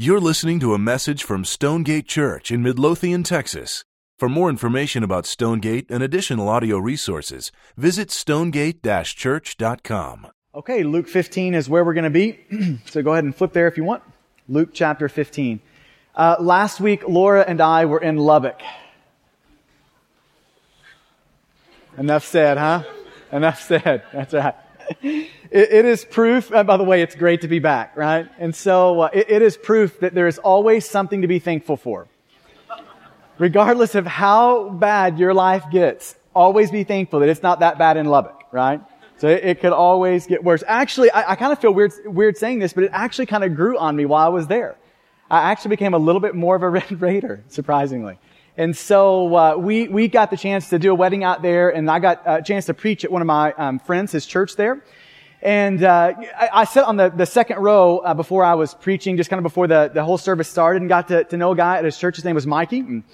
You're listening to a message from Stonegate Church in Midlothian, Texas. For more information about Stonegate and additional audio resources, visit stonegate-church.com. Okay, Luke 15 is where we're going to be. so go ahead and flip there if you want. Luke chapter 15. Uh, last week, Laura and I were in Lubbock. Enough said, huh? Enough said. That's right. It, it is proof, uh, by the way, it's great to be back, right? And so uh, it, it is proof that there is always something to be thankful for. Regardless of how bad your life gets, always be thankful that it's not that bad in Lubbock, right? So it, it could always get worse. Actually, I, I kind of feel weird, weird saying this, but it actually kind of grew on me while I was there. I actually became a little bit more of a Red Raider, surprisingly. And so uh, we we got the chance to do a wedding out there, and I got a chance to preach at one of my um, friends, his church there. And uh, I, I, sat on the, the second row uh, before I was preaching, just kind of before the, the whole service started, and got to, to know a guy at his church. His name was Mikey. And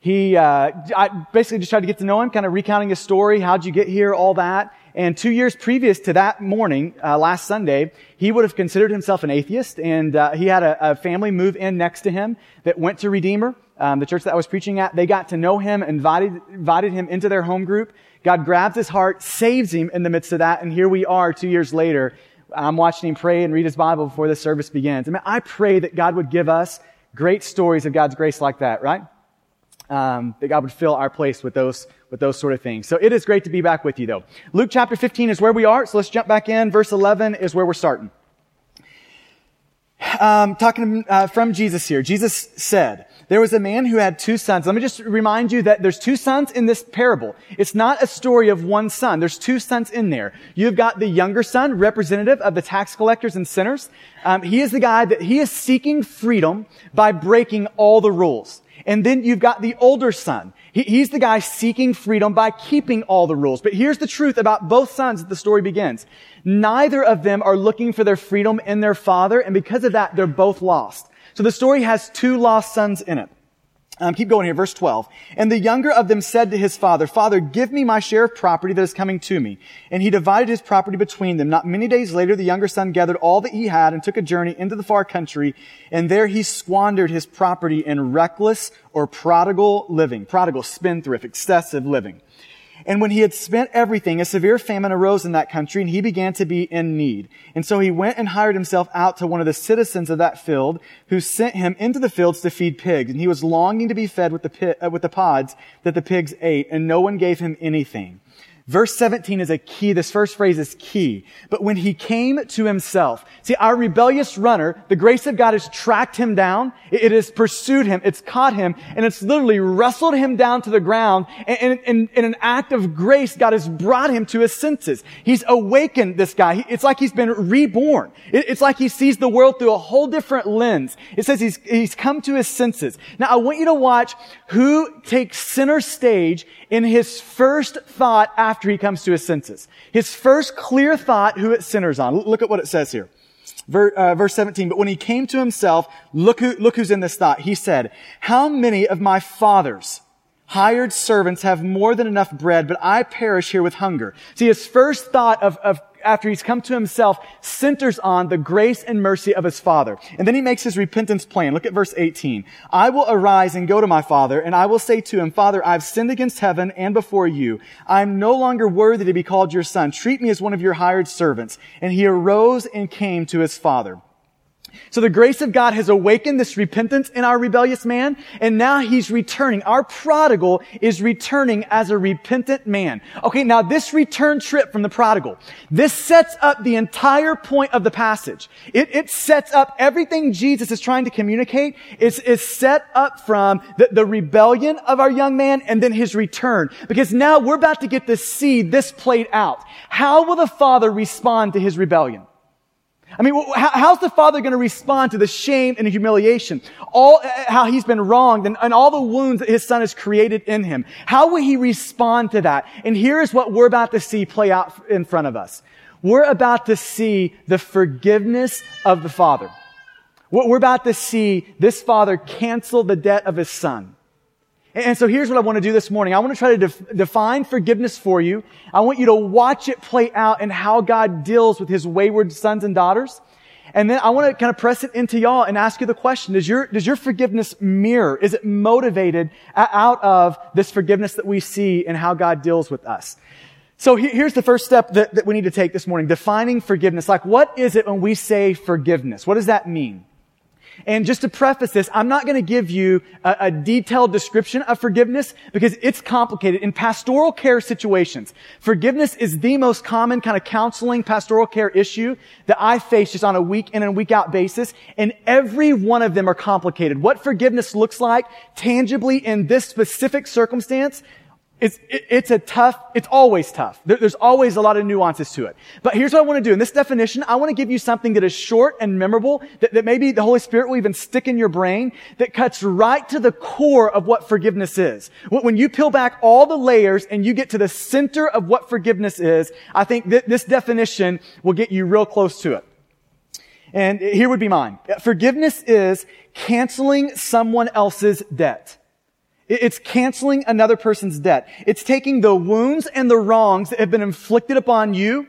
he, uh, I basically just tried to get to know him, kind of recounting his story. How'd you get here? All that. And two years previous to that morning, uh, last Sunday, he would have considered himself an atheist, and uh, he had a, a, family move in next to him that went to Redeemer, um, the church that I was preaching at. They got to know him, invited invited him into their home group. God grabs his heart, saves him in the midst of that, and here we are two years later. I'm watching him pray and read his Bible before the service begins. I mean, I pray that God would give us great stories of God's grace like that, right? Um, that God would fill our place with those with those sort of things. So it is great to be back with you though. Luke chapter 15 is where we are. So let's jump back in. Verse 11 is where we're starting. Um, talking uh, from Jesus here. Jesus said, there was a man who had two sons. Let me just remind you that there's two sons in this parable. It's not a story of one son. There's two sons in there. You've got the younger son, representative of the tax collectors and sinners. Um, he is the guy that he is seeking freedom by breaking all the rules. And then you've got the older son. He, he's the guy seeking freedom by keeping all the rules. But here's the truth about both sons as the story begins. Neither of them are looking for their freedom in their father, and because of that, they're both lost. So the story has two lost sons in it. Um, keep going here, verse 12. And the younger of them said to his father, Father, give me my share of property that is coming to me. And he divided his property between them. Not many days later, the younger son gathered all that he had and took a journey into the far country. And there he squandered his property in reckless or prodigal living. Prodigal, spendthrift, excessive living. And when he had spent everything, a severe famine arose in that country, and he began to be in need. And so he went and hired himself out to one of the citizens of that field, who sent him into the fields to feed pigs. And he was longing to be fed with the, pit, uh, with the pods that the pigs ate, and no one gave him anything. Verse 17 is a key. This first phrase is key. But when he came to himself, see, our rebellious runner, the grace of God has tracked him down. It has pursued him. It's caught him and it's literally wrestled him down to the ground. And in an act of grace, God has brought him to his senses. He's awakened this guy. It's like he's been reborn. It's like he sees the world through a whole different lens. It says he's, he's come to his senses. Now I want you to watch who takes center stage in his first thought after he comes to his senses. His first clear thought who it centers on. Look at what it says here. Ver, uh, verse 17, but when he came to himself, look who, look who's in this thought. He said, how many of my fathers hired servants have more than enough bread, but I perish here with hunger. See, his first thought of, of after he's come to himself, centers on the grace and mercy of his father. And then he makes his repentance plan. Look at verse 18. I will arise and go to my father, and I will say to him, Father, I've sinned against heaven and before you. I'm no longer worthy to be called your son. Treat me as one of your hired servants. And he arose and came to his father. So the grace of God has awakened this repentance in our rebellious man, and now he's returning. Our prodigal is returning as a repentant man. Okay, now this return trip from the prodigal, this sets up the entire point of the passage. It, it sets up everything Jesus is trying to communicate It's, is set up from the, the rebellion of our young man and then his return. Because now we're about to get to see this played out. How will the father respond to his rebellion? I mean, how's the father going to respond to the shame and humiliation? All, uh, how he's been wronged and, and, all the wounds that his son has created in him. How will he respond to that? And here's what we're about to see play out in front of us. We're about to see the forgiveness of the father. What we're about to see this father cancel the debt of his son. And so here's what I want to do this morning. I want to try to def- define forgiveness for you. I want you to watch it play out and how God deals with his wayward sons and daughters. And then I want to kind of press it into y'all and ask you the question, does your, does your forgiveness mirror? Is it motivated out of this forgiveness that we see and how God deals with us? So here's the first step that, that we need to take this morning. Defining forgiveness. Like, what is it when we say forgiveness? What does that mean? And just to preface this, I'm not going to give you a, a, detailed description of forgiveness because it's complicated. In pastoral care situations, forgiveness is the most common kind of counseling pastoral care issue that I face just on a week in and week out basis. And every one of them are complicated. What forgiveness looks like tangibly in this specific circumstance it's, it, it's a tough, it's always tough. There, there's always a lot of nuances to it. But here's what I want to do. In this definition, I want to give you something that is short and memorable, that, that maybe the Holy Spirit will even stick in your brain, that cuts right to the core of what forgiveness is. When you peel back all the layers and you get to the center of what forgiveness is, I think this definition will get you real close to it. And here would be mine. Forgiveness is canceling someone else's debt. It's canceling another person's debt. It's taking the wounds and the wrongs that have been inflicted upon you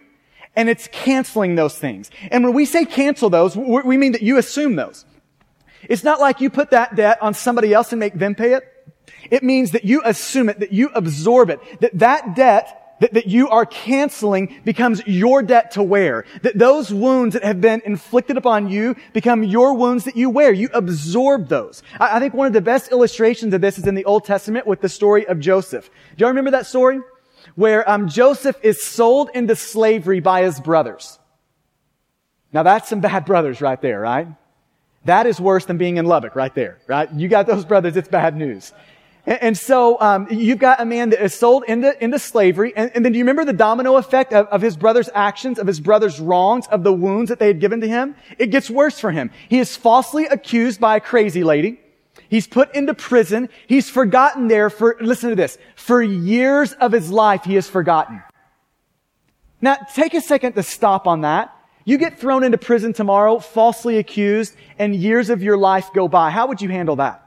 and it's canceling those things. And when we say cancel those, we mean that you assume those. It's not like you put that debt on somebody else and make them pay it. It means that you assume it, that you absorb it, that that debt that, that you are canceling becomes your debt to wear. That those wounds that have been inflicted upon you become your wounds that you wear. You absorb those. I, I think one of the best illustrations of this is in the Old Testament with the story of Joseph. Do y'all remember that story? Where um, Joseph is sold into slavery by his brothers. Now that's some bad brothers right there, right? That is worse than being in Lubbock right there, right? You got those brothers, it's bad news. And, so um, you've got a man that is sold into, into slavery. And, and then do you remember the domino effect of, of his brother's actions, of his brother's wrongs, of the wounds that they had given to him? It gets worse for him. He is falsely accused by a crazy lady. He's put into prison. He's forgotten there for, listen to this, for years of his life he is forgotten. Now, take a second to stop on that. You get thrown into prison tomorrow, falsely accused, and years of your life go by. How would you handle that?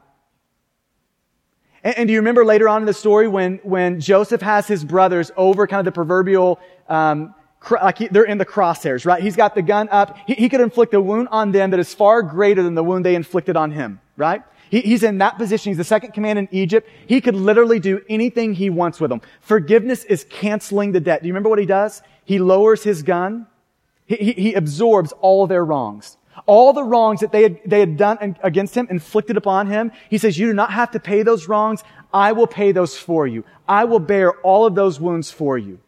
And, and, do you remember later on in the story when, when Joseph has his brothers over kind of the proverbial, um, cr- like he, they're in the crosshairs, right? He's got the gun up. He, he, could inflict a wound on them that is far greater than the wound they inflicted on him, right? He, he's in that position. He's the second command in Egypt. He could literally do anything he wants with them. Forgiveness is canceling the debt. Do you remember what he does? He lowers his gun. He, he, he absorbs all their wrongs. All the wrongs that they had, they had done against him, inflicted upon him, he says, you do not have to pay those wrongs. I will pay those for you. I will bear all of those wounds for you.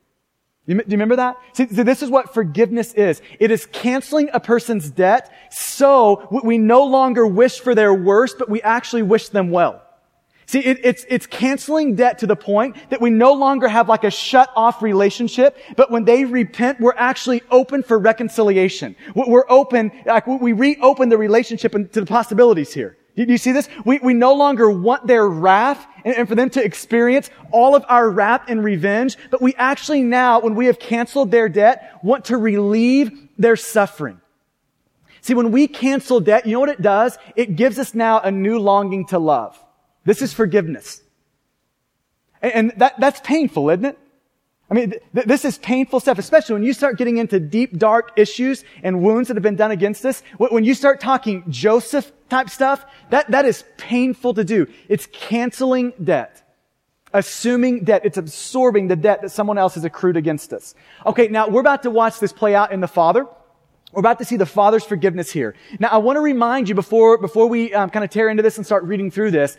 Do you remember that? See, this is what forgiveness is. It is canceling a person's debt so we no longer wish for their worst, but we actually wish them well. See, it, it's, it's canceling debt to the point that we no longer have like a shut off relationship, but when they repent, we're actually open for reconciliation. We're open, like we reopen the relationship to the possibilities here. Do you see this? We, we no longer want their wrath and, and, for them to experience all of our wrath and revenge, but we actually now, when we have canceled their debt, want to relieve their suffering. See, when we cancel debt, you know what it does? It gives us now a new longing to love. This is forgiveness. And, that, that's painful, isn't it? I mean, th- this is painful stuff, especially when you start getting into deep, dark issues and wounds that have been done against us. When you start talking Joseph type stuff, that, that is painful to do. It's canceling debt. Assuming debt. It's absorbing the debt that someone else has accrued against us. Okay, now we're about to watch this play out in the Father. We're about to see the Father's forgiveness here. Now, I want to remind you before, before we um, kind of tear into this and start reading through this,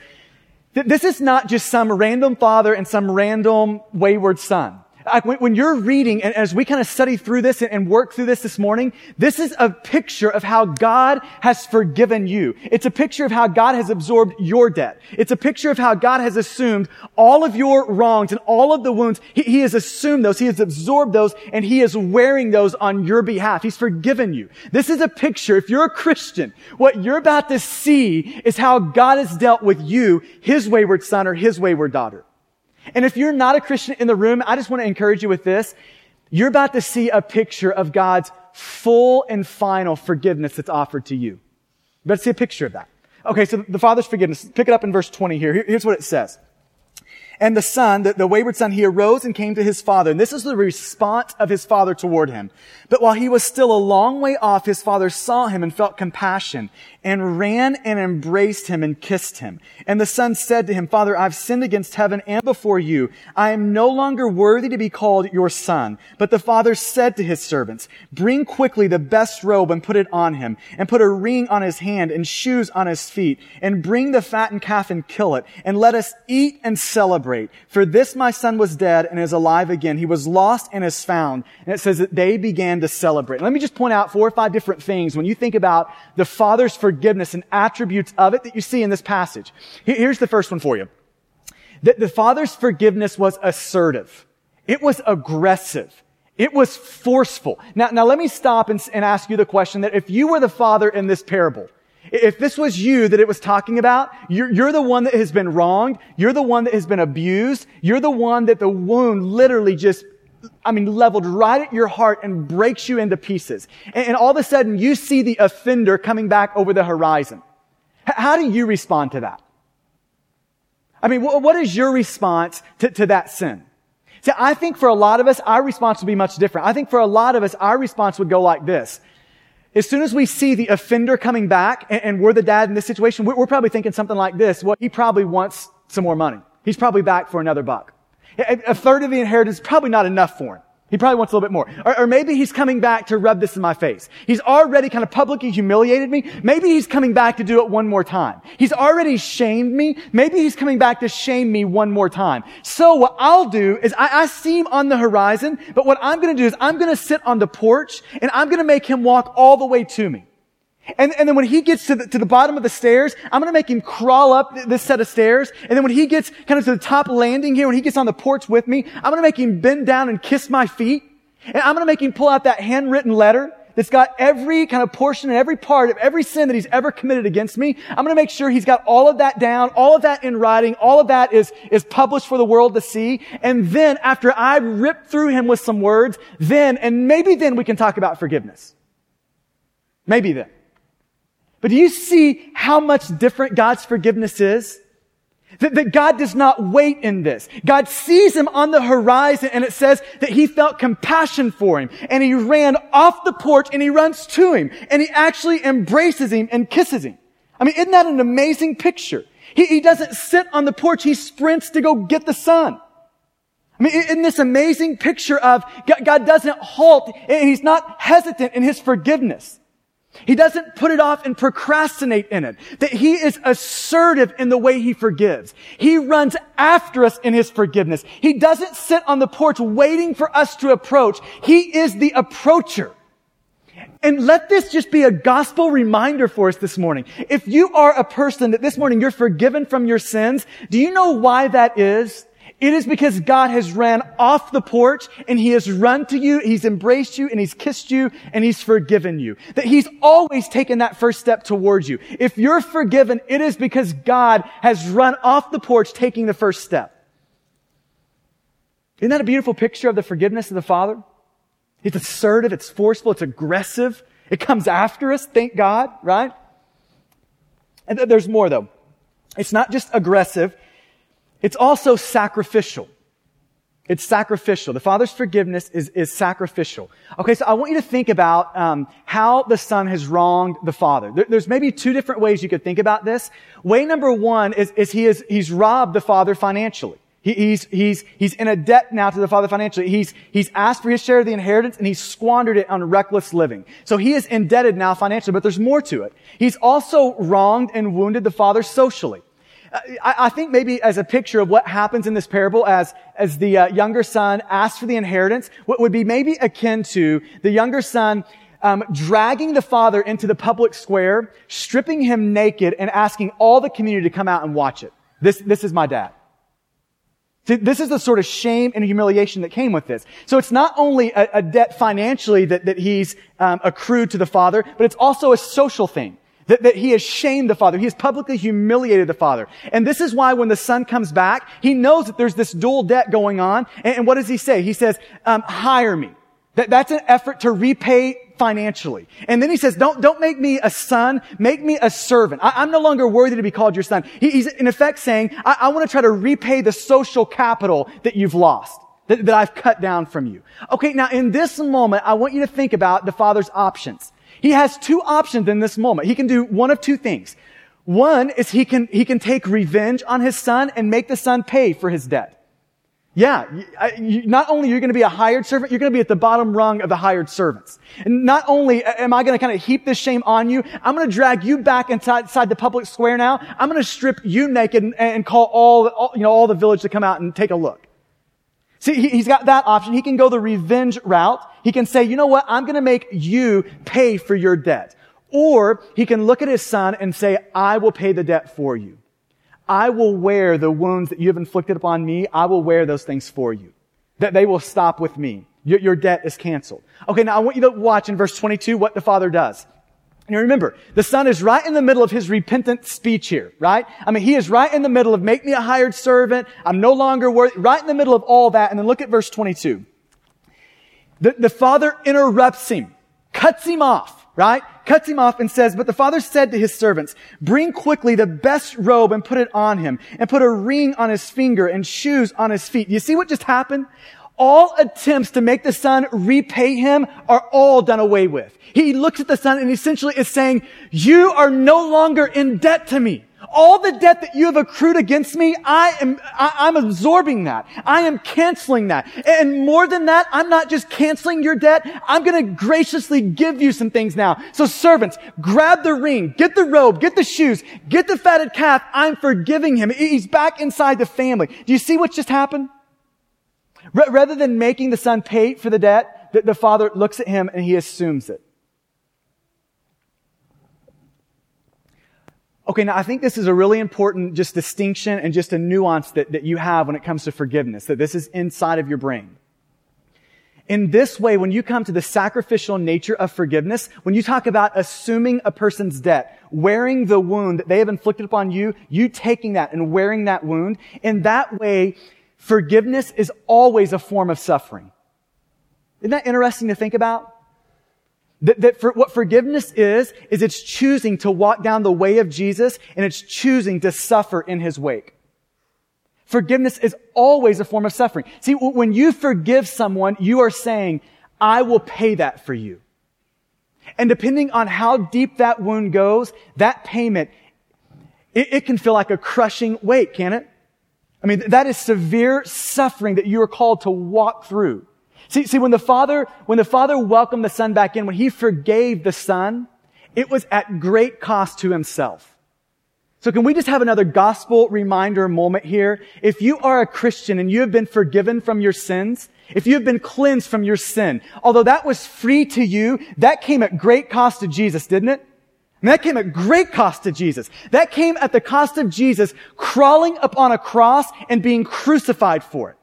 this is not just some random father and some random wayward son. When you're reading, and as we kind of study through this and work through this this morning, this is a picture of how God has forgiven you. It's a picture of how God has absorbed your debt. It's a picture of how God has assumed all of your wrongs and all of the wounds. He, he has assumed those. He has absorbed those and he is wearing those on your behalf. He's forgiven you. This is a picture. If you're a Christian, what you're about to see is how God has dealt with you, his wayward son or his wayward daughter. And if you're not a Christian in the room, I just want to encourage you with this. You're about to see a picture of God's full and final forgiveness that's offered to you. Better see a picture of that. Okay, so the Father's forgiveness. Pick it up in verse 20 here. Here's what it says. And the son, the, the, wayward son, he arose and came to his father. And this is the response of his father toward him. But while he was still a long way off, his father saw him and felt compassion and ran and embraced him and kissed him. And the son said to him, Father, I've sinned against heaven and before you. I am no longer worthy to be called your son. But the father said to his servants, bring quickly the best robe and put it on him and put a ring on his hand and shoes on his feet and bring the fattened calf and kill it and let us eat and celebrate. For this my son was dead and is alive again. He was lost and is found. And it says that they began to celebrate. Let me just point out four or five different things when you think about the father's forgiveness forgiveness and attributes of it that you see in this passage. Here's the first one for you. That the Father's forgiveness was assertive. It was aggressive. It was forceful. Now, now let me stop and, and ask you the question that if you were the Father in this parable, if this was you that it was talking about, you're, you're, the one that has been wronged. You're the one that has been abused. You're the one that the wound literally just I mean, leveled right at your heart and breaks you into pieces. And, and all of a sudden you see the offender coming back over the horizon. H- how do you respond to that? I mean, wh- what is your response to, to that sin? See, I think for a lot of us, our response would be much different. I think for a lot of us, our response would go like this. As soon as we see the offender coming back and, and we're the dad in this situation, we're, we're probably thinking something like this. Well, he probably wants some more money. He's probably back for another buck. A third of the inheritance is probably not enough for him. He probably wants a little bit more. Or, or, maybe he's coming back to rub this in my face. He's already kind of publicly humiliated me. Maybe he's coming back to do it one more time. He's already shamed me. Maybe he's coming back to shame me one more time. So what I'll do is I, I see him on the horizon, but what I'm going to do is I'm going to sit on the porch and I'm going to make him walk all the way to me. And, and then when he gets to the, to the bottom of the stairs, I'm going to make him crawl up this set of stairs. And then when he gets kind of to the top landing here, when he gets on the porch with me, I'm going to make him bend down and kiss my feet. And I'm going to make him pull out that handwritten letter that's got every kind of portion and every part of every sin that he's ever committed against me. I'm going to make sure he's got all of that down, all of that in writing, all of that is, is published for the world to see. And then after I rip through him with some words, then, and maybe then we can talk about forgiveness. Maybe then. But do you see how much different God's forgiveness is? That, that, God does not wait in this. God sees him on the horizon and it says that he felt compassion for him and he ran off the porch and he runs to him and he actually embraces him and kisses him. I mean, isn't that an amazing picture? He, he doesn't sit on the porch. He sprints to go get the son. I mean, in this amazing picture of God, God doesn't halt and he's not hesitant in his forgiveness. He doesn't put it off and procrastinate in it. That he is assertive in the way he forgives. He runs after us in his forgiveness. He doesn't sit on the porch waiting for us to approach. He is the approacher. And let this just be a gospel reminder for us this morning. If you are a person that this morning you're forgiven from your sins, do you know why that is? It is because God has ran off the porch and he has run to you, he's embraced you and he's kissed you and he's forgiven you. That he's always taken that first step towards you. If you're forgiven, it is because God has run off the porch taking the first step. Isn't that a beautiful picture of the forgiveness of the Father? It's assertive, it's forceful, it's aggressive. It comes after us, thank God, right? And there's more though. It's not just aggressive, it's also sacrificial. It's sacrificial. The Father's forgiveness is, is sacrificial. Okay, so I want you to think about um, how the Son has wronged the Father. There, there's maybe two different ways you could think about this. Way number one is, is he is he's robbed the Father financially. He, he's he's he's in a debt now to the Father financially. He's he's asked for his share of the inheritance and he's squandered it on reckless living. So he is indebted now financially, but there's more to it. He's also wronged and wounded the Father socially. I, I, think maybe as a picture of what happens in this parable as, as the uh, younger son asks for the inheritance, what would be maybe akin to the younger son um, dragging the father into the public square, stripping him naked, and asking all the community to come out and watch it. This, this is my dad. This is the sort of shame and humiliation that came with this. So it's not only a, a debt financially that, that he's um, accrued to the father, but it's also a social thing. That, that he has shamed the father. He has publicly humiliated the father. And this is why when the son comes back, he knows that there's this dual debt going on. And, and what does he say? He says, um, hire me. That, that's an effort to repay financially. And then he says, don't, don't make me a son, make me a servant. I, am no longer worthy to be called your son. He, he's in effect saying, I, I want to try to repay the social capital that you've lost, that, that I've cut down from you. Okay, now in this moment, I want you to think about the father's options. He has two options in this moment. He can do one of two things. One is he can, he can take revenge on his son and make the son pay for his debt. Yeah, not only you're going to be a hired servant, you're going to be at the bottom rung of the hired servants. And not only am I going to kind of heap this shame on you, I'm going to drag you back inside, the public square now. I'm going to strip you naked and, call all, all, you know, all the village to come out and take a look. See, he, he's got that option. He can go the revenge route. He can say, you know what? I'm going to make you pay for your debt. Or he can look at his son and say, I will pay the debt for you. I will wear the wounds that you have inflicted upon me. I will wear those things for you. That they will stop with me. Your, your debt is canceled. Okay, now I want you to watch in verse 22 what the father does. And remember, the son is right in the middle of his repentant speech here, right? I mean, he is right in the middle of make me a hired servant. I'm no longer worthy, right in the middle of all that. And then look at verse 22. The, the father interrupts him, cuts him off right? Cuts him off and says, But the father said to his servants, Bring quickly the best robe and put it on him, and put a ring on his finger and shoes on his feet. You see what just happened? All attempts to make the son repay him are all done away with. He looks at the son and essentially is saying, You are no longer in debt to me. All the debt that you have accrued against me, I am, I, am absorbing that. I am canceling that. And more than that, I'm not just canceling your debt. I'm going to graciously give you some things now. So servants, grab the ring, get the robe, get the shoes, get the fatted calf. I'm forgiving him. He's back inside the family. Do you see what just happened? Rather than making the son pay for the debt, the, the father looks at him and he assumes it. Okay, now I think this is a really important just distinction and just a nuance that, that you have when it comes to forgiveness, that this is inside of your brain. In this way, when you come to the sacrificial nature of forgiveness, when you talk about assuming a person's debt, wearing the wound that they have inflicted upon you, you taking that and wearing that wound, in that way, forgiveness is always a form of suffering. Isn't that interesting to think about? That, that for, what forgiveness is, is it's choosing to walk down the way of Jesus and it's choosing to suffer in his wake. Forgiveness is always a form of suffering. See, when you forgive someone, you are saying, I will pay that for you. And depending on how deep that wound goes, that payment, it, it can feel like a crushing weight, can it? I mean, that is severe suffering that you are called to walk through. See, see, when the father, when the father welcomed the son back in, when he forgave the son, it was at great cost to himself. So can we just have another gospel reminder moment here? If you are a Christian and you have been forgiven from your sins, if you have been cleansed from your sin, although that was free to you, that came at great cost to Jesus, didn't it? And that came at great cost to Jesus. That came at the cost of Jesus crawling upon a cross and being crucified for it.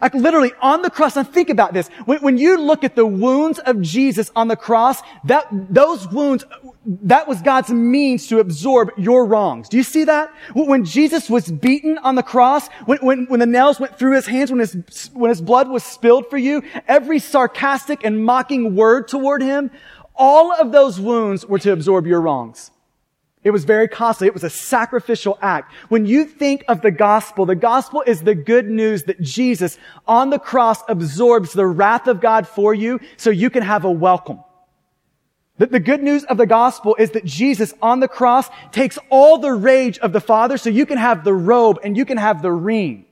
Like literally on the cross. And think about this. When, when, you look at the wounds of Jesus on the cross, that, those wounds, that was God's means to absorb your wrongs. Do you see that? When Jesus was beaten on the cross, when, when, when the nails went through his hands, when his, when his blood was spilled for you, every sarcastic and mocking word toward him, all of those wounds were to absorb your wrongs. It was very costly. It was a sacrificial act. When you think of the gospel, the gospel is the good news that Jesus on the cross absorbs the wrath of God for you so you can have a welcome. The, the good news of the gospel is that Jesus on the cross takes all the rage of the Father so you can have the robe and you can have the ring.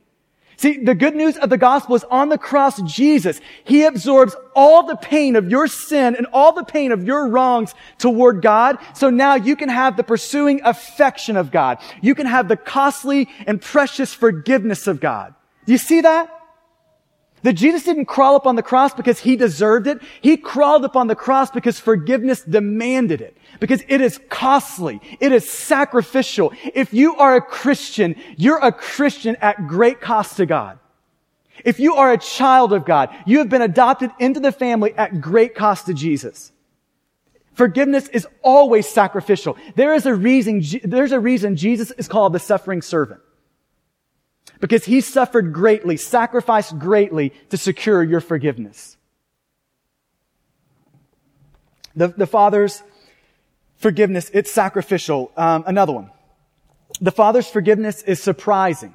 See, the good news of the gospel is on the cross, Jesus, He absorbs all the pain of your sin and all the pain of your wrongs toward God. So now you can have the pursuing affection of God. You can have the costly and precious forgiveness of God. Do you see that? That Jesus didn't crawl up on the cross because he deserved it. He crawled up on the cross because forgiveness demanded it. Because it is costly. It is sacrificial. If you are a Christian, you're a Christian at great cost to God. If you are a child of God, you have been adopted into the family at great cost to Jesus. Forgiveness is always sacrificial. There is a reason, there's a reason Jesus is called the suffering servant because he suffered greatly, sacrificed greatly to secure your forgiveness. The, the Father's forgiveness, it's sacrificial. Um, another one. The Father's forgiveness is surprising.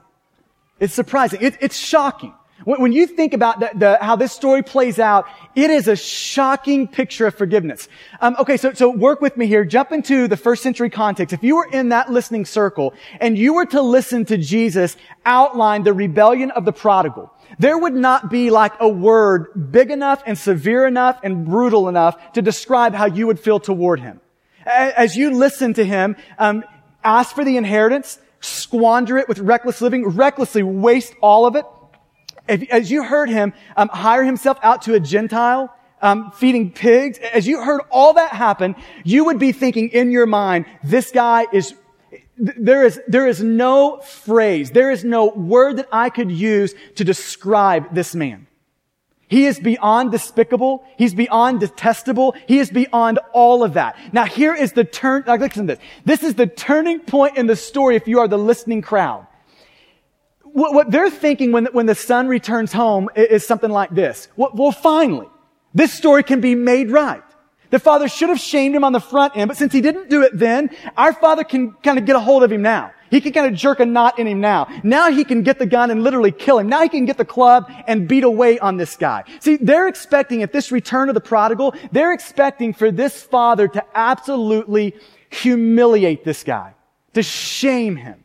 It's surprising. It, it's shocking. When, you think about the, the, how this story plays out, it is a shocking picture of forgiveness. Um, okay, so, so work with me here. Jump into the first century context. If you were in that listening circle and you were to listen to Jesus outline the rebellion of the prodigal, there would not be like a word big enough and severe enough and brutal enough to describe how you would feel toward him. As you listen to him, um, ask for the inheritance, squander it with reckless living, recklessly waste all of it. If, as you heard him um, hire himself out to a Gentile, um, feeding pigs, as you heard all that happen, you would be thinking in your mind, this guy is there is, there is no phrase, there is no word that I could use to describe this man. He is beyond despicable. He's beyond detestable. He is beyond all of that. Now here is the turn, like listen to this. This is the turning point in the story if you are the listening crowd. What, what they're thinking when, when the son returns home is, something like this. Well, well, finally, this story can be made right. The father should have shamed him on the front end, but since he didn't do it then, our father can kind of get a hold of him now. He can kind of jerk a knot in him now. Now he can get the gun and literally kill him. Now he can get the club and beat away on this guy. See, they're expecting at this return of the prodigal, they're expecting for this father to absolutely humiliate this guy, to shame him.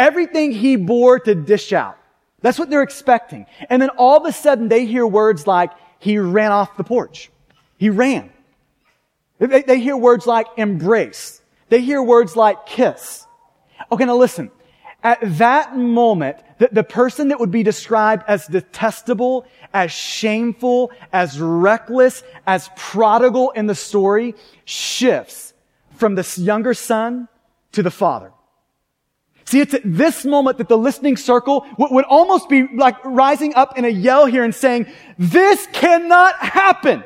Everything he bore to dish out. That's what they're expecting. And then all of a sudden they hear words like, he ran off the porch. He ran. They, they hear words like embrace. They hear words like kiss. Okay, now listen. At that moment, the, the person that would be described as detestable, as shameful, as reckless, as prodigal in the story shifts from the younger son to the father. See, it's at this moment that the listening circle would almost be like rising up in a yell here and saying, this cannot happen.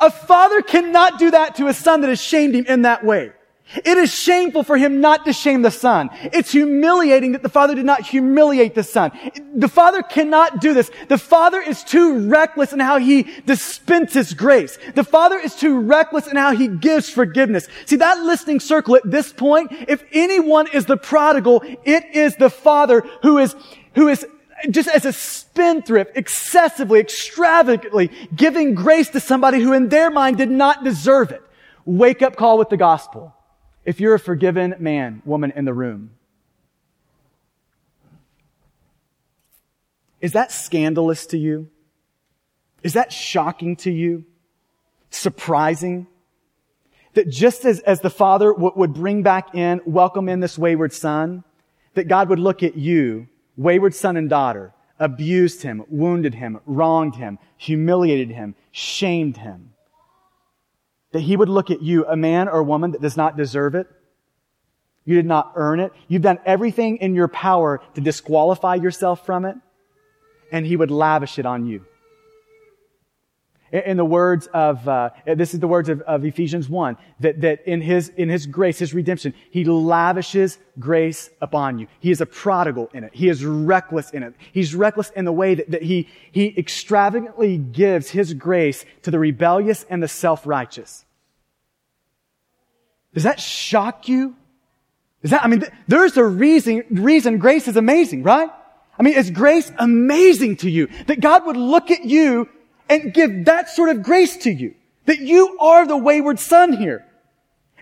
A father cannot do that to a son that has shamed him in that way. It is shameful for him not to shame the son. It's humiliating that the father did not humiliate the son. The father cannot do this. The father is too reckless in how he dispenses grace. The father is too reckless in how he gives forgiveness. See, that listening circle at this point, if anyone is the prodigal, it is the father who is, who is just as a spendthrift, excessively, extravagantly giving grace to somebody who in their mind did not deserve it. Wake up call with the gospel. If you're a forgiven man, woman in the room. Is that scandalous to you? Is that shocking to you? Surprising? That just as, as the father w- would bring back in, welcome in this wayward son, that God would look at you wayward son and daughter, abused him, wounded him, wronged him, humiliated him, shamed him. That he would look at you, a man or a woman that does not deserve it. You did not earn it. You've done everything in your power to disqualify yourself from it. And he would lavish it on you. In the words of, uh, this is the words of, of Ephesians 1, that, that in his, in his grace, his redemption, he lavishes grace upon you. He is a prodigal in it. He is reckless in it. He's reckless in the way that, that he, he extravagantly gives his grace to the rebellious and the self-righteous. Does that shock you? Is that, I mean, there's a reason, reason grace is amazing, right? I mean, is grace amazing to you? That God would look at you and give that sort of grace to you. That you are the wayward son here.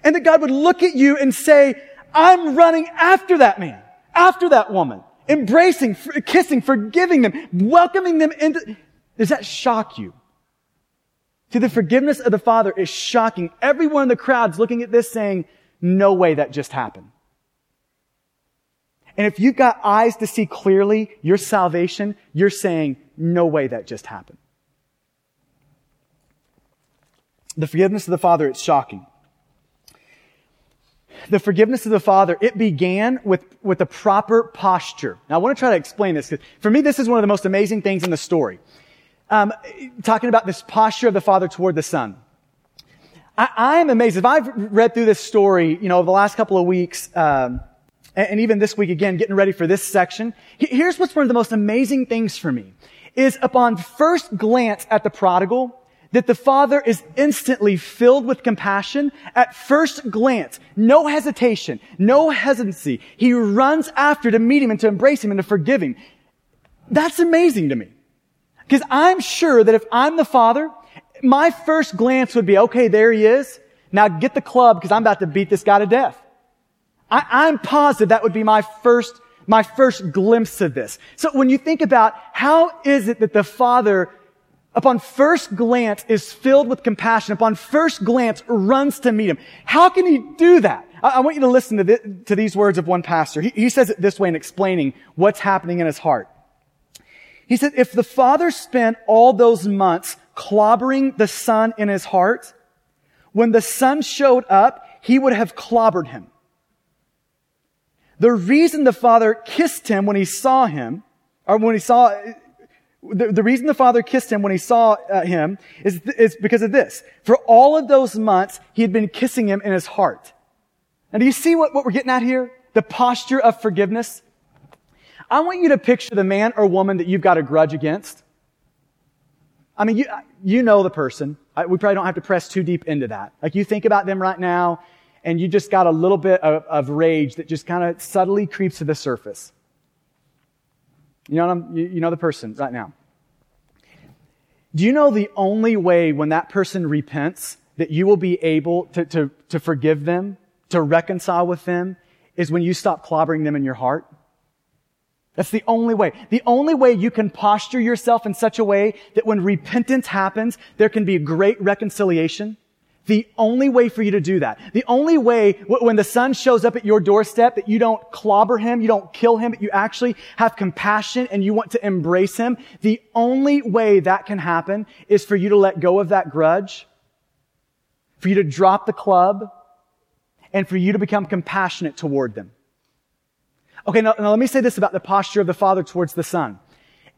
And that God would look at you and say, I'm running after that man, after that woman, embracing, kissing, forgiving them, welcoming them into, does that shock you? See, the forgiveness of the Father is shocking. Everyone in the crowd's looking at this saying, no way that just happened. And if you've got eyes to see clearly your salvation, you're saying, no way that just happened. The forgiveness of the Father, it's shocking. The forgiveness of the Father, it began with, with a proper posture. Now I want to try to explain this because for me, this is one of the most amazing things in the story. Um, talking about this posture of the Father toward the Son. I, I, am amazed. If I've read through this story, you know, over the last couple of weeks, um, and, and even this week again, getting ready for this section, here's what's one of the most amazing things for me is upon first glance at the prodigal, that the father is instantly filled with compassion at first glance, no hesitation, no hesitancy. He runs after to meet him and to embrace him and to forgive him. That's amazing to me. Because I'm sure that if I'm the father, my first glance would be, okay, there he is. Now get the club because I'm about to beat this guy to death. I, am positive that would be my first, my first glimpse of this. So when you think about how is it that the father upon first glance is filled with compassion, upon first glance runs to meet him. How can he do that? I, I want you to listen to, to, these words of one pastor. He, he says it this way in explaining what's happening in his heart. He said, if the father spent all those months clobbering the son in his heart, when the son showed up, he would have clobbered him. The reason the father kissed him when he saw him, or when he saw, the, the reason the father kissed him when he saw uh, him is, is because of this. For all of those months, he had been kissing him in his heart. And do you see what, what we're getting at here? The posture of forgiveness. I want you to picture the man or woman that you've got a grudge against. I mean, you, you know the person. I, we probably don't have to press too deep into that. Like you think about them right now, and you just got a little bit of, of rage that just kind of subtly creeps to the surface. You know, you, know the person right now. Do you know the only way when that person repents that you will be able to, to, to forgive them, to reconcile with them, is when you stop clobbering them in your heart? That's the only way. The only way you can posture yourself in such a way that when repentance happens, there can be great reconciliation the only way for you to do that, the only way when the son shows up at your doorstep that you don't clobber him, you don't kill him, but you actually have compassion and you want to embrace him, the only way that can happen is for you to let go of that grudge, for you to drop the club, and for you to become compassionate toward them. Okay, now, now let me say this about the posture of the father towards the son.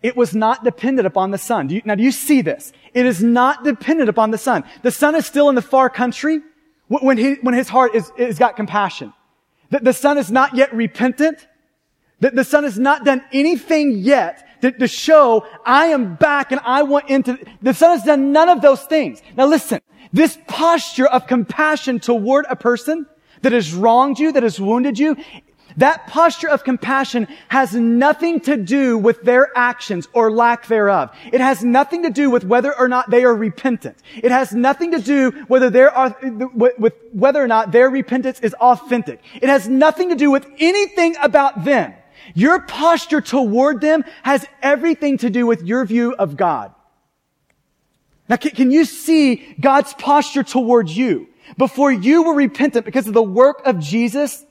It was not dependent upon the son. Do you, now, do you see this? It is not dependent upon the son. The son is still in the far country when, he, when his heart is, is got compassion. The, the son is not yet repentant. The, the son has not done anything yet to, to show I am back and I want into, the son has done none of those things. Now listen, this posture of compassion toward a person that has wronged you, that has wounded you, that posture of compassion has nothing to do with their actions or lack thereof. It has nothing to do with whether or not they are repentant. It has nothing to do whether there are, with whether or not their repentance is authentic. It has nothing to do with anything about them. Your posture toward them has everything to do with your view of God. Now, can, can you see God's posture toward you? Before you were repentant because of the work of Jesus,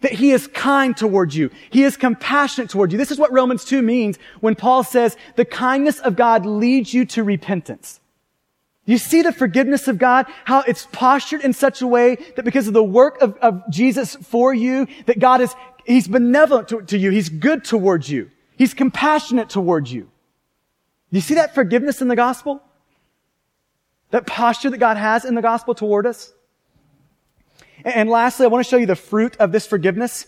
that he is kind towards you. He is compassionate towards you. This is what Romans 2 means when Paul says the kindness of God leads you to repentance. You see the forgiveness of God, how it's postured in such a way that because of the work of, of Jesus for you, that God is, He's benevolent to, to you. He's good towards you. He's compassionate towards you. You see that forgiveness in the gospel? That posture that God has in the gospel toward us? And lastly, I want to show you the fruit of this forgiveness.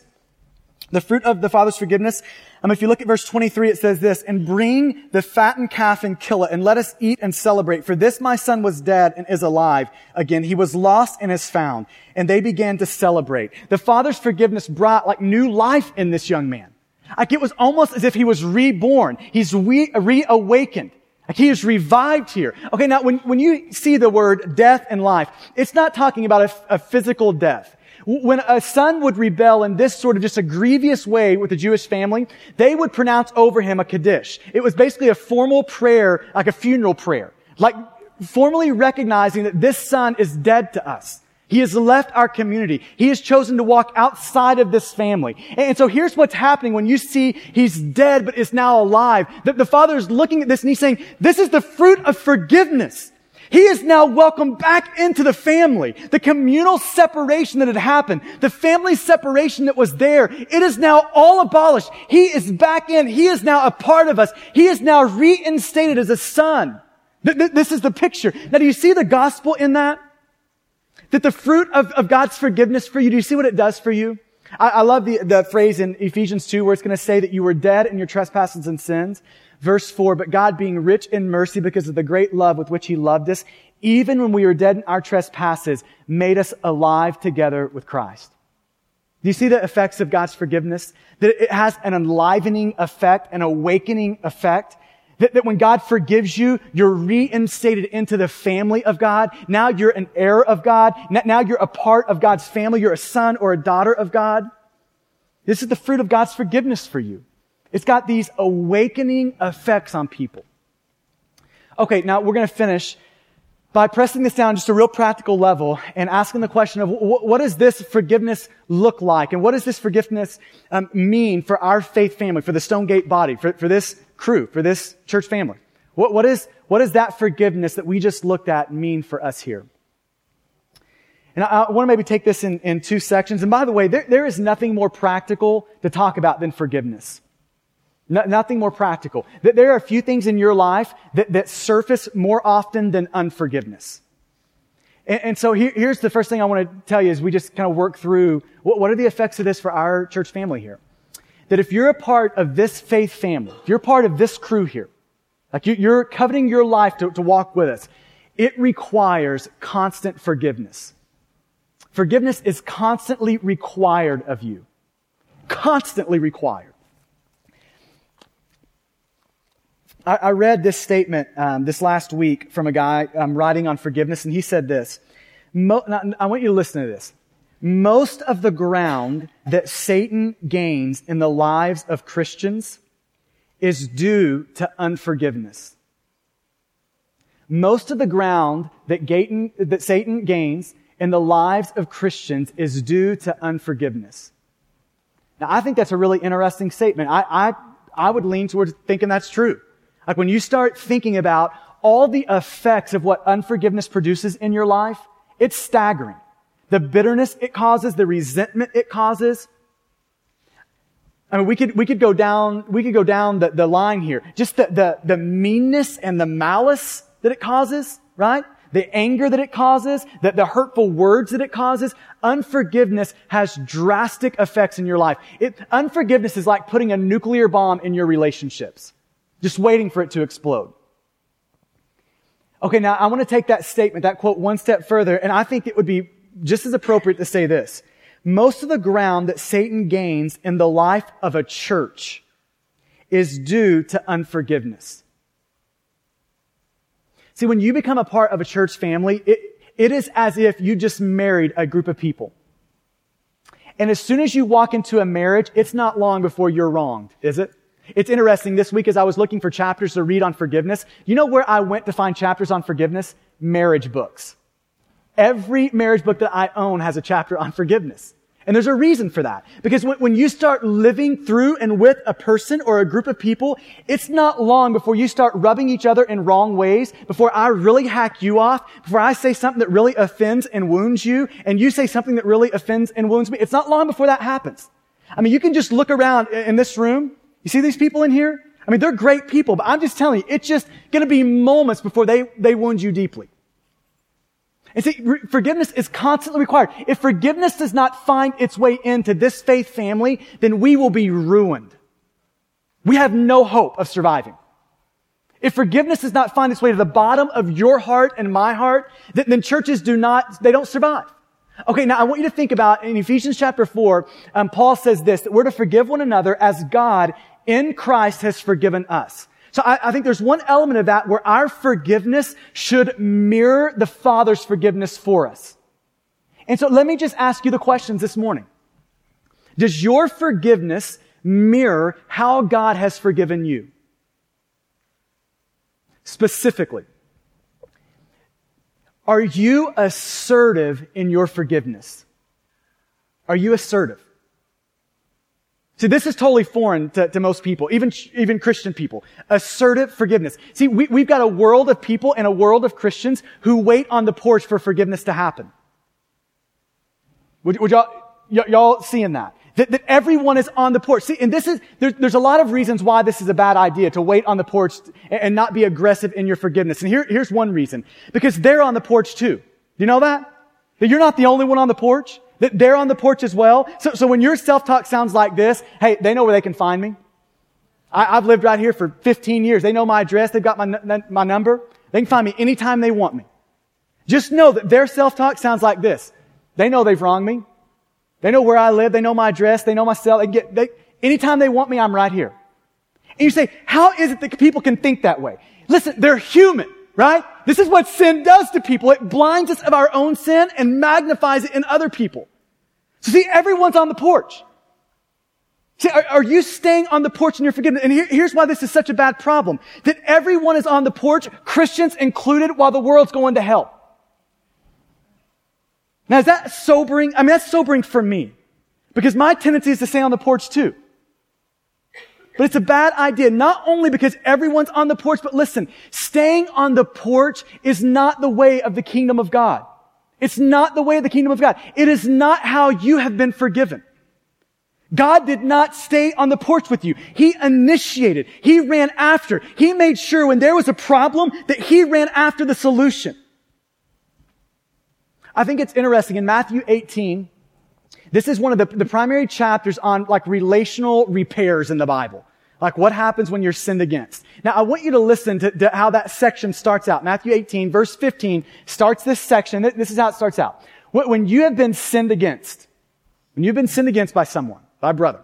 The fruit of the Father's forgiveness. Um, if you look at verse 23, it says this, and bring the fattened calf and kill it, and let us eat and celebrate. For this my son was dead and is alive again. He was lost and is found. And they began to celebrate. The Father's forgiveness brought like new life in this young man. Like it was almost as if he was reborn. He's re- reawakened. Like he is revived here. Okay, now when, when you see the word death and life, it's not talking about a, a physical death. When a son would rebel in this sort of just a grievous way with the Jewish family, they would pronounce over him a Kaddish. It was basically a formal prayer, like a funeral prayer. Like formally recognizing that this son is dead to us. He has left our community. He has chosen to walk outside of this family. And so here's what's happening when you see he's dead but is now alive. The, the father is looking at this and he's saying, this is the fruit of forgiveness. He is now welcomed back into the family. The communal separation that had happened, the family separation that was there, it is now all abolished. He is back in. He is now a part of us. He is now reinstated as a son. This is the picture. Now do you see the gospel in that? That the fruit of, of God's forgiveness for you, do you see what it does for you? I, I love the, the phrase in Ephesians 2 where it's going to say that you were dead in your trespasses and sins. Verse 4, but God being rich in mercy because of the great love with which he loved us, even when we were dead in our trespasses, made us alive together with Christ. Do you see the effects of God's forgiveness? That it has an enlivening effect, an awakening effect. That, that, when God forgives you, you're reinstated into the family of God. Now you're an heir of God. Now you're a part of God's family. You're a son or a daughter of God. This is the fruit of God's forgiveness for you. It's got these awakening effects on people. Okay, now we're going to finish by pressing this down just a real practical level and asking the question of what does this forgiveness look like? And what does this forgiveness um, mean for our faith family, for the Stonegate body, for, for this crew, for this church family? What, what, is, what does that forgiveness that we just looked at mean for us here? And I, I want to maybe take this in, in two sections. And by the way, there, there is nothing more practical to talk about than forgiveness. No, nothing more practical. That there are a few things in your life that, that surface more often than unforgiveness. And, and so here, here's the first thing I want to tell you as we just kind of work through what, what are the effects of this for our church family here? That if you're a part of this faith family, if you're part of this crew here, like you, are coveting your life to, to walk with us, it requires constant forgiveness. Forgiveness is constantly required of you. Constantly required. I, I read this statement um, this last week from a guy um, writing on forgiveness, and he said this. Mo- I want you to listen to this. Most of the ground that Satan gains in the lives of Christians is due to unforgiveness. Most of the ground that, Gaten, that Satan gains in the lives of Christians is due to unforgiveness. Now, I think that's a really interesting statement. I, I, I would lean towards thinking that's true. Like when you start thinking about all the effects of what unforgiveness produces in your life, it's staggering. The bitterness it causes, the resentment it causes. I mean, we could, we could go down, we could go down the, the line here. Just the, the, the meanness and the malice that it causes, right? The anger that it causes, the, the hurtful words that it causes. Unforgiveness has drastic effects in your life. It, unforgiveness is like putting a nuclear bomb in your relationships just waiting for it to explode. Okay, now I want to take that statement, that quote one step further, and I think it would be just as appropriate to say this. Most of the ground that Satan gains in the life of a church is due to unforgiveness. See, when you become a part of a church family, it, it is as if you just married a group of people. And as soon as you walk into a marriage, it's not long before you're wronged, is it? It's interesting. This week, as I was looking for chapters to read on forgiveness, you know where I went to find chapters on forgiveness? Marriage books. Every marriage book that I own has a chapter on forgiveness. And there's a reason for that. Because when, when, you start living through and with a person or a group of people, it's not long before you start rubbing each other in wrong ways, before I really hack you off, before I say something that really offends and wounds you, and you say something that really offends and wounds me. It's not long before that happens. I mean, you can just look around in this room you see these people in here? I mean, they're great people, but I'm just telling you, it's just to be moments before they, they wound you deeply. And see, re- forgiveness is constantly required. If forgiveness does not find its way into this faith family, then we will be ruined. We have no hope of surviving. If forgiveness does not find its way to the bottom of your heart and my heart, then, then churches do not, they don't survive. Okay, now I want you to think about in Ephesians chapter 4, um, Paul says this, that we're to forgive one another as God in Christ has forgiven us. So I, I, think there's one element of that where our forgiveness should mirror the Father's forgiveness for us. And so let me just ask you the questions this morning. Does your forgiveness mirror how God has forgiven you? Specifically, are you assertive in your forgiveness? Are you assertive? See, this is totally foreign to, to, most people, even, even Christian people. Assertive forgiveness. See, we, we've got a world of people and a world of Christians who wait on the porch for forgiveness to happen. Would, would y'all, y- y'all seeing that? that? That everyone is on the porch. See, and this is, there, there's a lot of reasons why this is a bad idea to wait on the porch and, and not be aggressive in your forgiveness. And here, here's one reason. Because they're on the porch too. Do you know that? That you're not the only one on the porch. They're on the porch as well. So, so when your self-talk sounds like this, hey, they know where they can find me. I, have lived right here for 15 years. They know my address. They've got my, my number. They can find me anytime they want me. Just know that their self-talk sounds like this. They know they've wronged me. They know where I live. They know my address. They know my cell. They get, they, anytime they want me, I'm right here. And you say, how is it that people can think that way? Listen, they're human, right? This is what sin does to people. It blinds us of our own sin and magnifies it in other people. So see, everyone's on the porch. See, are, are, you staying on the porch and you're forgiven? And here, here's why this is such a bad problem. That everyone is on the porch, Christians included, while the world's going to hell. Now is that sobering? I mean, that's sobering for me. Because my tendency is to stay on the porch too. But it's a bad idea, not only because everyone's on the porch, but listen, staying on the porch is not the way of the kingdom of God. It's not the way of the kingdom of God. It is not how you have been forgiven. God did not stay on the porch with you. He initiated. He ran after. He made sure when there was a problem that he ran after the solution. I think it's interesting in Matthew 18, this is one of the, the primary chapters on like relational repairs in the Bible. Like what happens when you're sinned against. Now I want you to listen to, to how that section starts out. Matthew 18 verse 15 starts this section. This is how it starts out. When you have been sinned against, when you've been sinned against by someone, thy brother.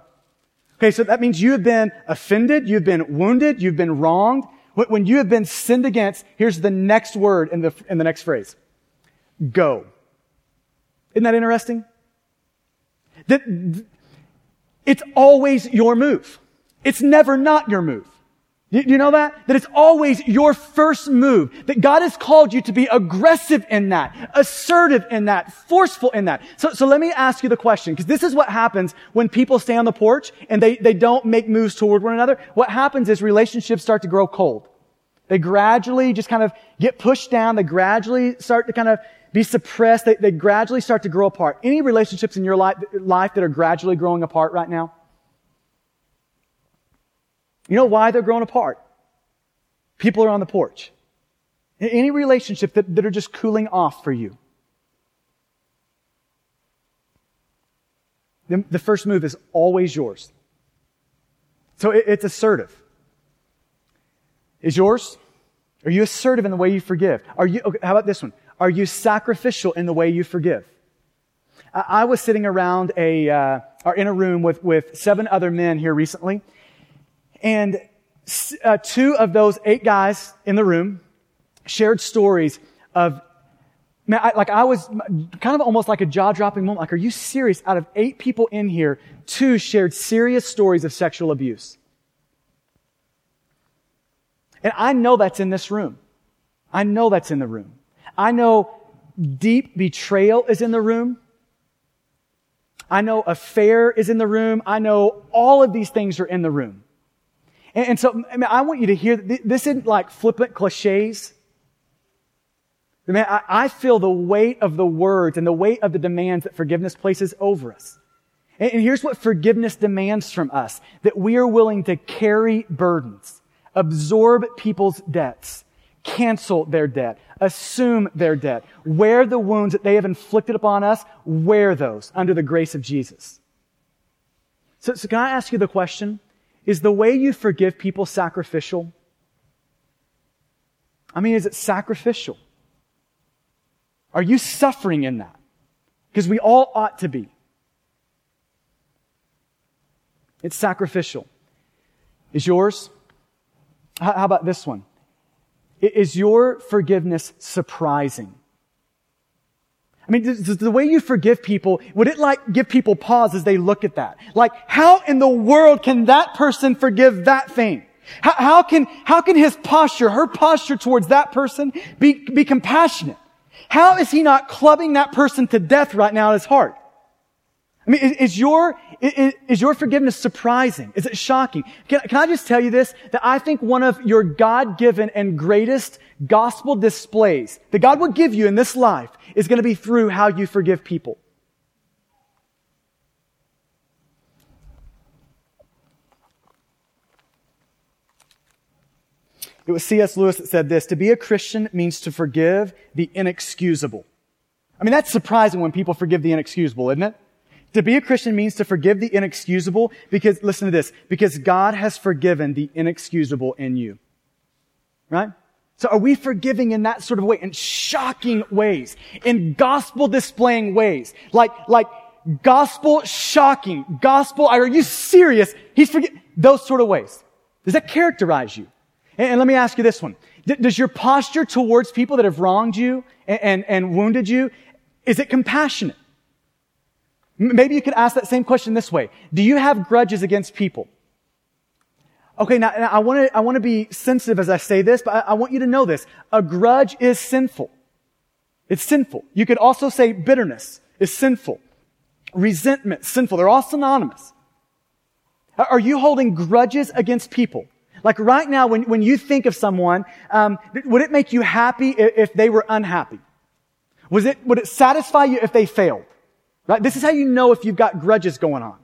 Okay, so that means you have been offended, you've been wounded, you've been wronged. When you have been sinned against, here's the next word in the, in the next phrase. Go. Isn't that interesting? That it's always your move. It's never not your move. Do you know that? That it's always your first move. That God has called you to be aggressive in that, assertive in that, forceful in that. So, so let me ask you the question, because this is what happens when people stay on the porch and they, they don't make moves toward one another. What happens is relationships start to grow cold. They gradually just kind of get pushed down. They gradually start to kind of be suppressed. They, they gradually start to grow apart. Any relationships in your life, life that are gradually growing apart right now? You know why they're growing apart? People are on the porch. Any relationship that, that are just cooling off for you. The, the first move is always yours. So it, it's assertive. Is yours? Are you assertive in the way you forgive? Are you, okay, how about this one? Are you sacrificial in the way you forgive? I, I was sitting around a, uh, or in a room with, with seven other men here recently, and uh, two of those eight guys in the room shared stories of, man, I, like I was kind of almost like a jaw dropping moment. Like, are you serious? Out of eight people in here, two shared serious stories of sexual abuse. And I know that's in this room. I know that's in the room. I know deep betrayal is in the room. I know affair is in the room. I know all of these things are in the room. And, and so, I, mean, I want you to hear this isn't like flippant cliches. I, I, I feel the weight of the words and the weight of the demands that forgiveness places over us. And, and here's what forgiveness demands from us. That we are willing to carry burdens, absorb people's debts, cancel their debt, assume their debt, wear the wounds that they have inflicted upon us, wear those under the grace of Jesus. So, so can I ask you the question? Is the way you forgive people sacrificial? I mean, is it sacrificial? Are you suffering in that? Because we all ought to be. It's sacrificial. Is yours? How about this one? Is your forgiveness surprising? I mean, the way you forgive people, would it like give people pause as they look at that? Like, how in the world can that person forgive that thing? How, how can, how can his posture, her posture towards that person be, be compassionate? How is he not clubbing that person to death right now in his heart? I mean, is, is your, is, is, your forgiveness surprising? Is it shocking? Can, can I just tell you this? That I think one of your God-given and greatest gospel displays that God will give you in this life is going to be through how you forgive people. It was C.S. Lewis that said this, to be a Christian means to forgive the inexcusable. I mean, that's surprising when people forgive the inexcusable, isn't it? To be a Christian means to forgive the inexcusable because, listen to this, because God has forgiven the inexcusable in you. Right? So are we forgiving in that sort of way, in shocking ways, in gospel displaying ways, like, like gospel shocking, gospel, are you serious? He's forgiven, those sort of ways. Does that characterize you? And, and let me ask you this one. D- does your posture towards people that have wronged you and, and, and wounded you, is it compassionate? Maybe you could ask that same question this way. Do you have grudges against people? Okay, now, now I want to I want to be sensitive as I say this, but I, I want you to know this. A grudge is sinful. It's sinful. You could also say bitterness is sinful. Resentment, sinful. They're all synonymous. Are you holding grudges against people? Like right now, when, when you think of someone, um, would it make you happy if, if they were unhappy? Was it, would it satisfy you if they failed? Right? This is how you know if you've got grudges going on.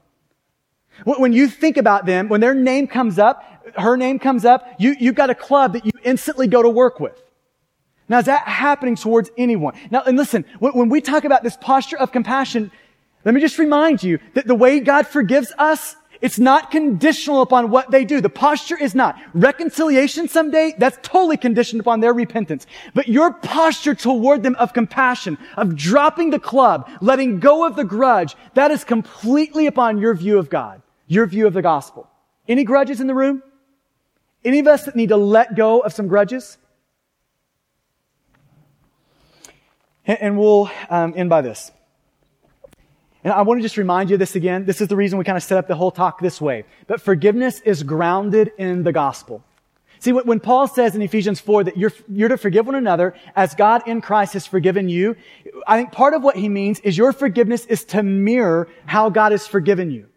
When you think about them, when their name comes up, her name comes up, you, you've got a club that you instantly go to work with. Now, is that happening towards anyone? Now, and listen, when, when we talk about this posture of compassion, let me just remind you that the way God forgives us it's not conditional upon what they do. The posture is not. Reconciliation someday, that's totally conditioned upon their repentance. But your posture toward them of compassion, of dropping the club, letting go of the grudge, that is completely upon your view of God, your view of the gospel. Any grudges in the room? Any of us that need to let go of some grudges? And we'll um, end by this. And I want to just remind you of this again. This is the reason we kind of set up the whole talk this way. But forgiveness is grounded in the gospel. See, when Paul says in Ephesians 4 that you're, you're to forgive one another as God in Christ has forgiven you, I think part of what he means is your forgiveness is to mirror how God has forgiven you.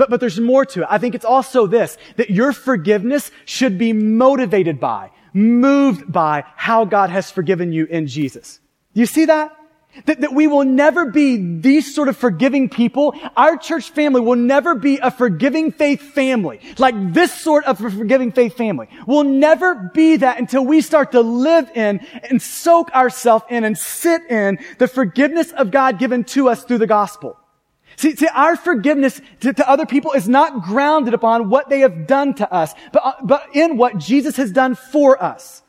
But, but there's more to it. I think it's also this, that your forgiveness should be motivated by, moved by how God has forgiven you in Jesus. Do you see that? That, that we will never be these sort of forgiving people. Our church family will never be a forgiving faith family. Like this sort of forgiving faith family. We'll never be that until we start to live in and soak ourselves in and sit in the forgiveness of God given to us through the gospel. See, see our forgiveness to, to, other people is not grounded upon what they have done to us, but, uh, but in what Jesus has done for us.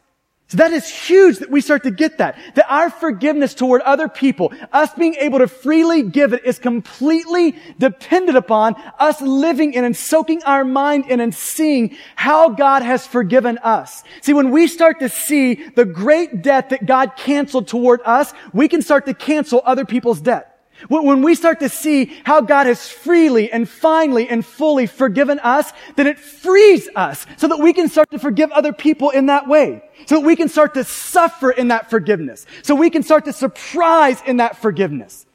So that is huge that we start to get that. That our forgiveness toward other people, us being able to freely give it is completely dependent upon us living in and soaking our mind in and seeing how God has forgiven us. See, when we start to see the great debt that God canceled toward us, we can start to cancel other people's debt. When we start to see how God has freely and finally and fully forgiven us, then it frees us so that we can start to forgive other people in that way. So that we can start to suffer in that forgiveness. So we can start to surprise in that forgiveness.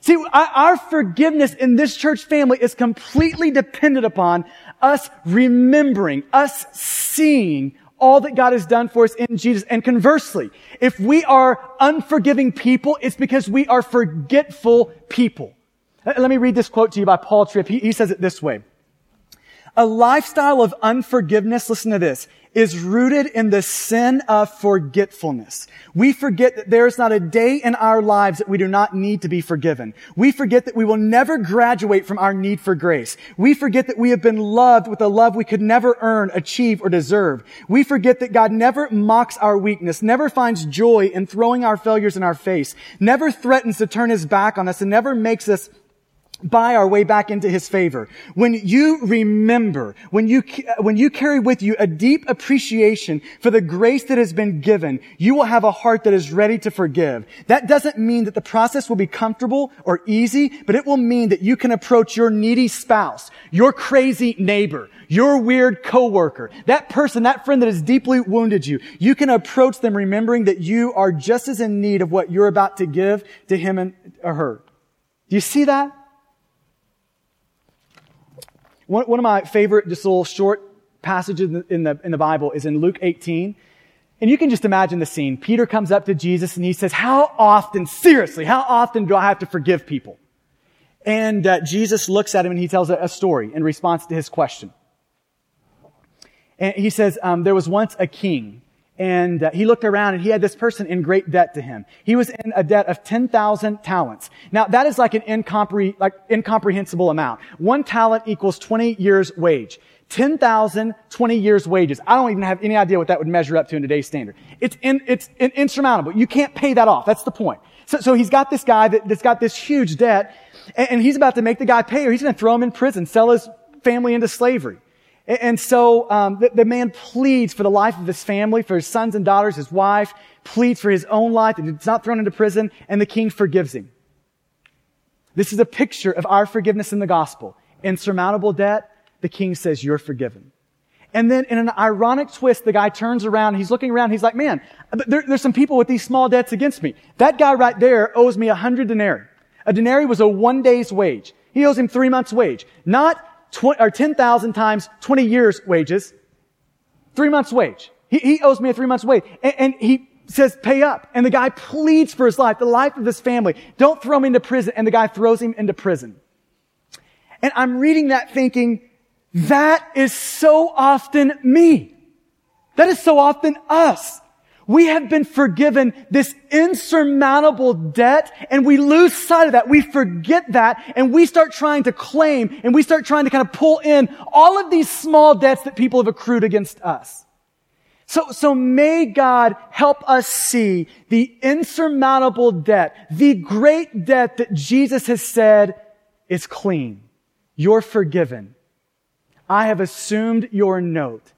See, our forgiveness in this church family is completely dependent upon us remembering, us seeing all that God has done for us in Jesus. And conversely, if we are unforgiving people, it's because we are forgetful people. Let me read this quote to you by Paul Tripp. He, he says it this way. A lifestyle of unforgiveness, listen to this, is rooted in the sin of forgetfulness. We forget that there is not a day in our lives that we do not need to be forgiven. We forget that we will never graduate from our need for grace. We forget that we have been loved with a love we could never earn, achieve, or deserve. We forget that God never mocks our weakness, never finds joy in throwing our failures in our face, never threatens to turn his back on us, and never makes us buy our way back into his favor. When you remember, when you, when you carry with you a deep appreciation for the grace that has been given, you will have a heart that is ready to forgive. That doesn't mean that the process will be comfortable or easy, but it will mean that you can approach your needy spouse, your crazy neighbor, your weird coworker, that person, that friend that has deeply wounded you. You can approach them remembering that you are just as in need of what you're about to give to him and or her. Do you see that? One, one of my favorite, just little short passages in the, in the, in the Bible is in Luke 18. And you can just imagine the scene. Peter comes up to Jesus and he says, how often, seriously, how often do I have to forgive people? And uh, Jesus looks at him and he tells a, a, story in response to his question. And he says, um, there was once a king and uh, he looked around and he had this person in great debt to him. He was in a debt of 10,000 talents. Now that is like an incompre- like incomprehensible amount. One talent equals 20 years wage. 10,000, 20 years wages. I don't even have any idea what that would measure up to in today's standard. It's, in, it's in, insurmountable. You can't pay that off. That's the point. So, so he's got this guy that, that's got this huge debt and, and he's about to make the guy pay or he's going to throw him in prison, sell his family into slavery. And, so um, the, the man pleads for the life of his family, for his sons and daughters, his wife, pleads for his own life and he's not thrown into prison and the king forgives him. This is a picture of our forgiveness in the gospel. Insurmountable debt, the king says, You're forgiven. And then in an ironic twist, the guy turns around, he's looking around, he's like, Man, there, there's some people with these small debts against me. That guy right there owes me a hundred denarii. A denarii was a one day's wage. He owes him three months' wage. Not tw- or 10,000 times 20 years' wages. Three months' wage. He, he owes me a three months' wage. And, and he says, pay up. And the guy pleads for his life, the life of his family. Don't throw me into prison. And the guy throws him into prison. And I'm reading that thinking, that is so often me. That is so often us. We have been forgiven this insurmountable debt and we lose sight of that. We forget that and we start trying to claim and we start trying to kind of pull in all of these small debts that people have accrued against us. So, so may God help us see the insurmountable debt, the great debt that Jesus has said is clean. You're forgiven. I have assumed your note.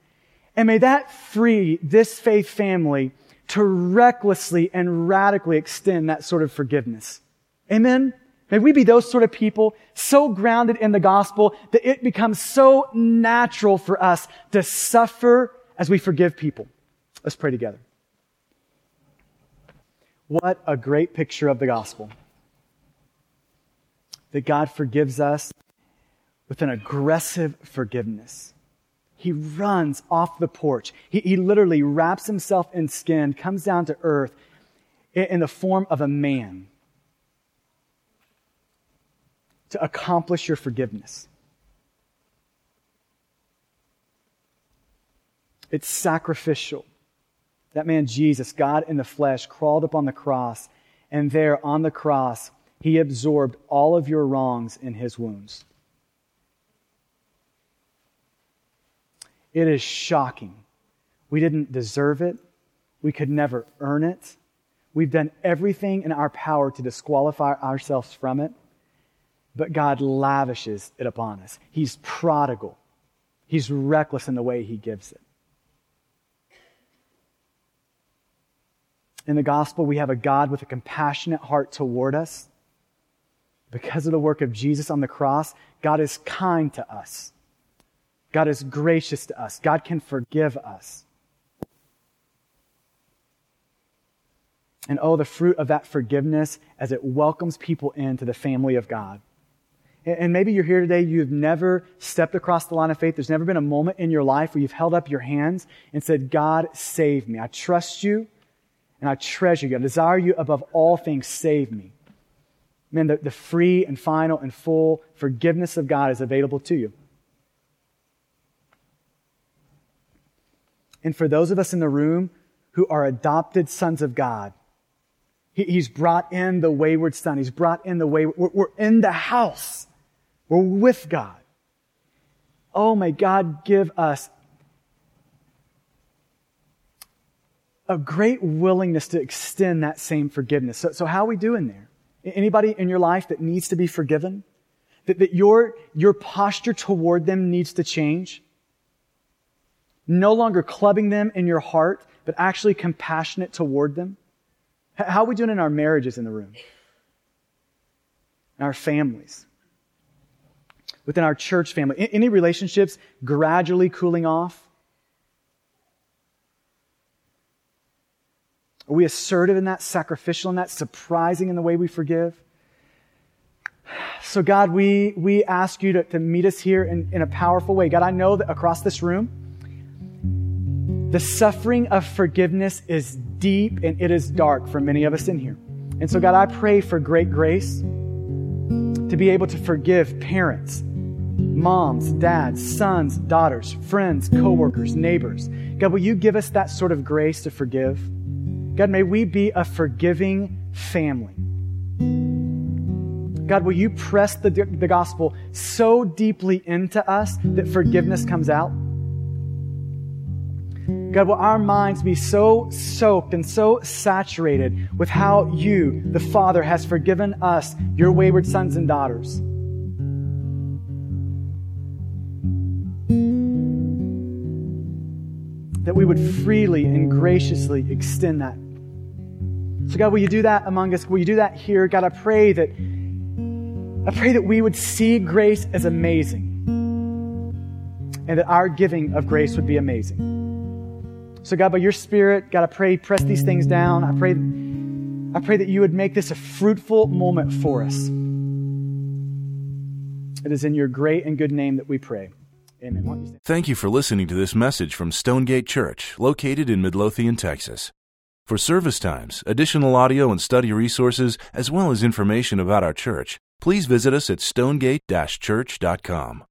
And may that free this faith family to recklessly and radically extend that sort of forgiveness. Amen? May we be those sort of people so grounded in the gospel that it becomes so natural for us to suffer as we forgive people. Let's pray together. What a great picture of the gospel. That God forgives us with an aggressive forgiveness. He runs off the porch. He, he literally wraps himself in skin, comes down to earth in, in the form of a man to accomplish your forgiveness. It's sacrificial. That man, Jesus, God in the flesh, crawled up on the cross, and there on the cross, he absorbed all of your wrongs in his wounds. It is shocking. We didn't deserve it. We could never earn it. We've done everything in our power to disqualify ourselves from it. But God lavishes it upon us. He's prodigal. He's reckless in the way he gives it. In the gospel, we have a God with a compassionate heart toward us. Because of the work of Jesus on the cross, God is kind to us. God is gracious to us. God can forgive us. And oh, the fruit of that forgiveness as it welcomes people into the family of God. And maybe you're here today, you've never stepped across the line of faith. There's never been a moment in your life where you've held up your hands and said, God, save me. I trust you and I treasure you. I desire you above all things. Save me. Man, the, the free and final and full forgiveness of God is available to you. And for those of us in the room who are adopted sons of God, he, He's brought in the wayward son. He's brought in the wayward, we're, we're in the house. We're with God. Oh, may God give us a great willingness to extend that same forgiveness. So, so how are we doing there? Anybody in your life that needs to be forgiven? That, that your, your posture toward them needs to change? No longer clubbing them in your heart, but actually compassionate toward them? How are we doing in our marriages in the room? In our families? Within our church family? Any relationships gradually cooling off? Are we assertive in that, sacrificial in that, surprising in the way we forgive? So, God, we, we ask you to, to meet us here in, in a powerful way. God, I know that across this room, the suffering of forgiveness is deep and it is dark for many of us in here. And so, God, I pray for great grace to be able to forgive parents moms, dads, sons, daughters, friends, coworkers, neighbors. God, will you give us that sort of grace to forgive? God, may we be a forgiving family. God, will you press the, the gospel so deeply into us that forgiveness comes out? God, will our minds be so soaked and so saturated with how you, the Father, has forgiven us, your wayward sons and daughters? That we would freely and graciously extend that. So, God, will you do that among us? Will you do that here? God, I pray that I pray that we would see grace as amazing and that our giving of grace would be amazing. So, God, by your Spirit, God, I pray, press these things down. I pray, I pray that you would make this a fruitful moment for us. It is in your great and good name that we pray. Amen. Thank you for listening to this message from Stonegate Church, located in Midlothian, Texas. For service times, additional audio and study resources, as well as information about our church, please visit us at stonegate-church.com.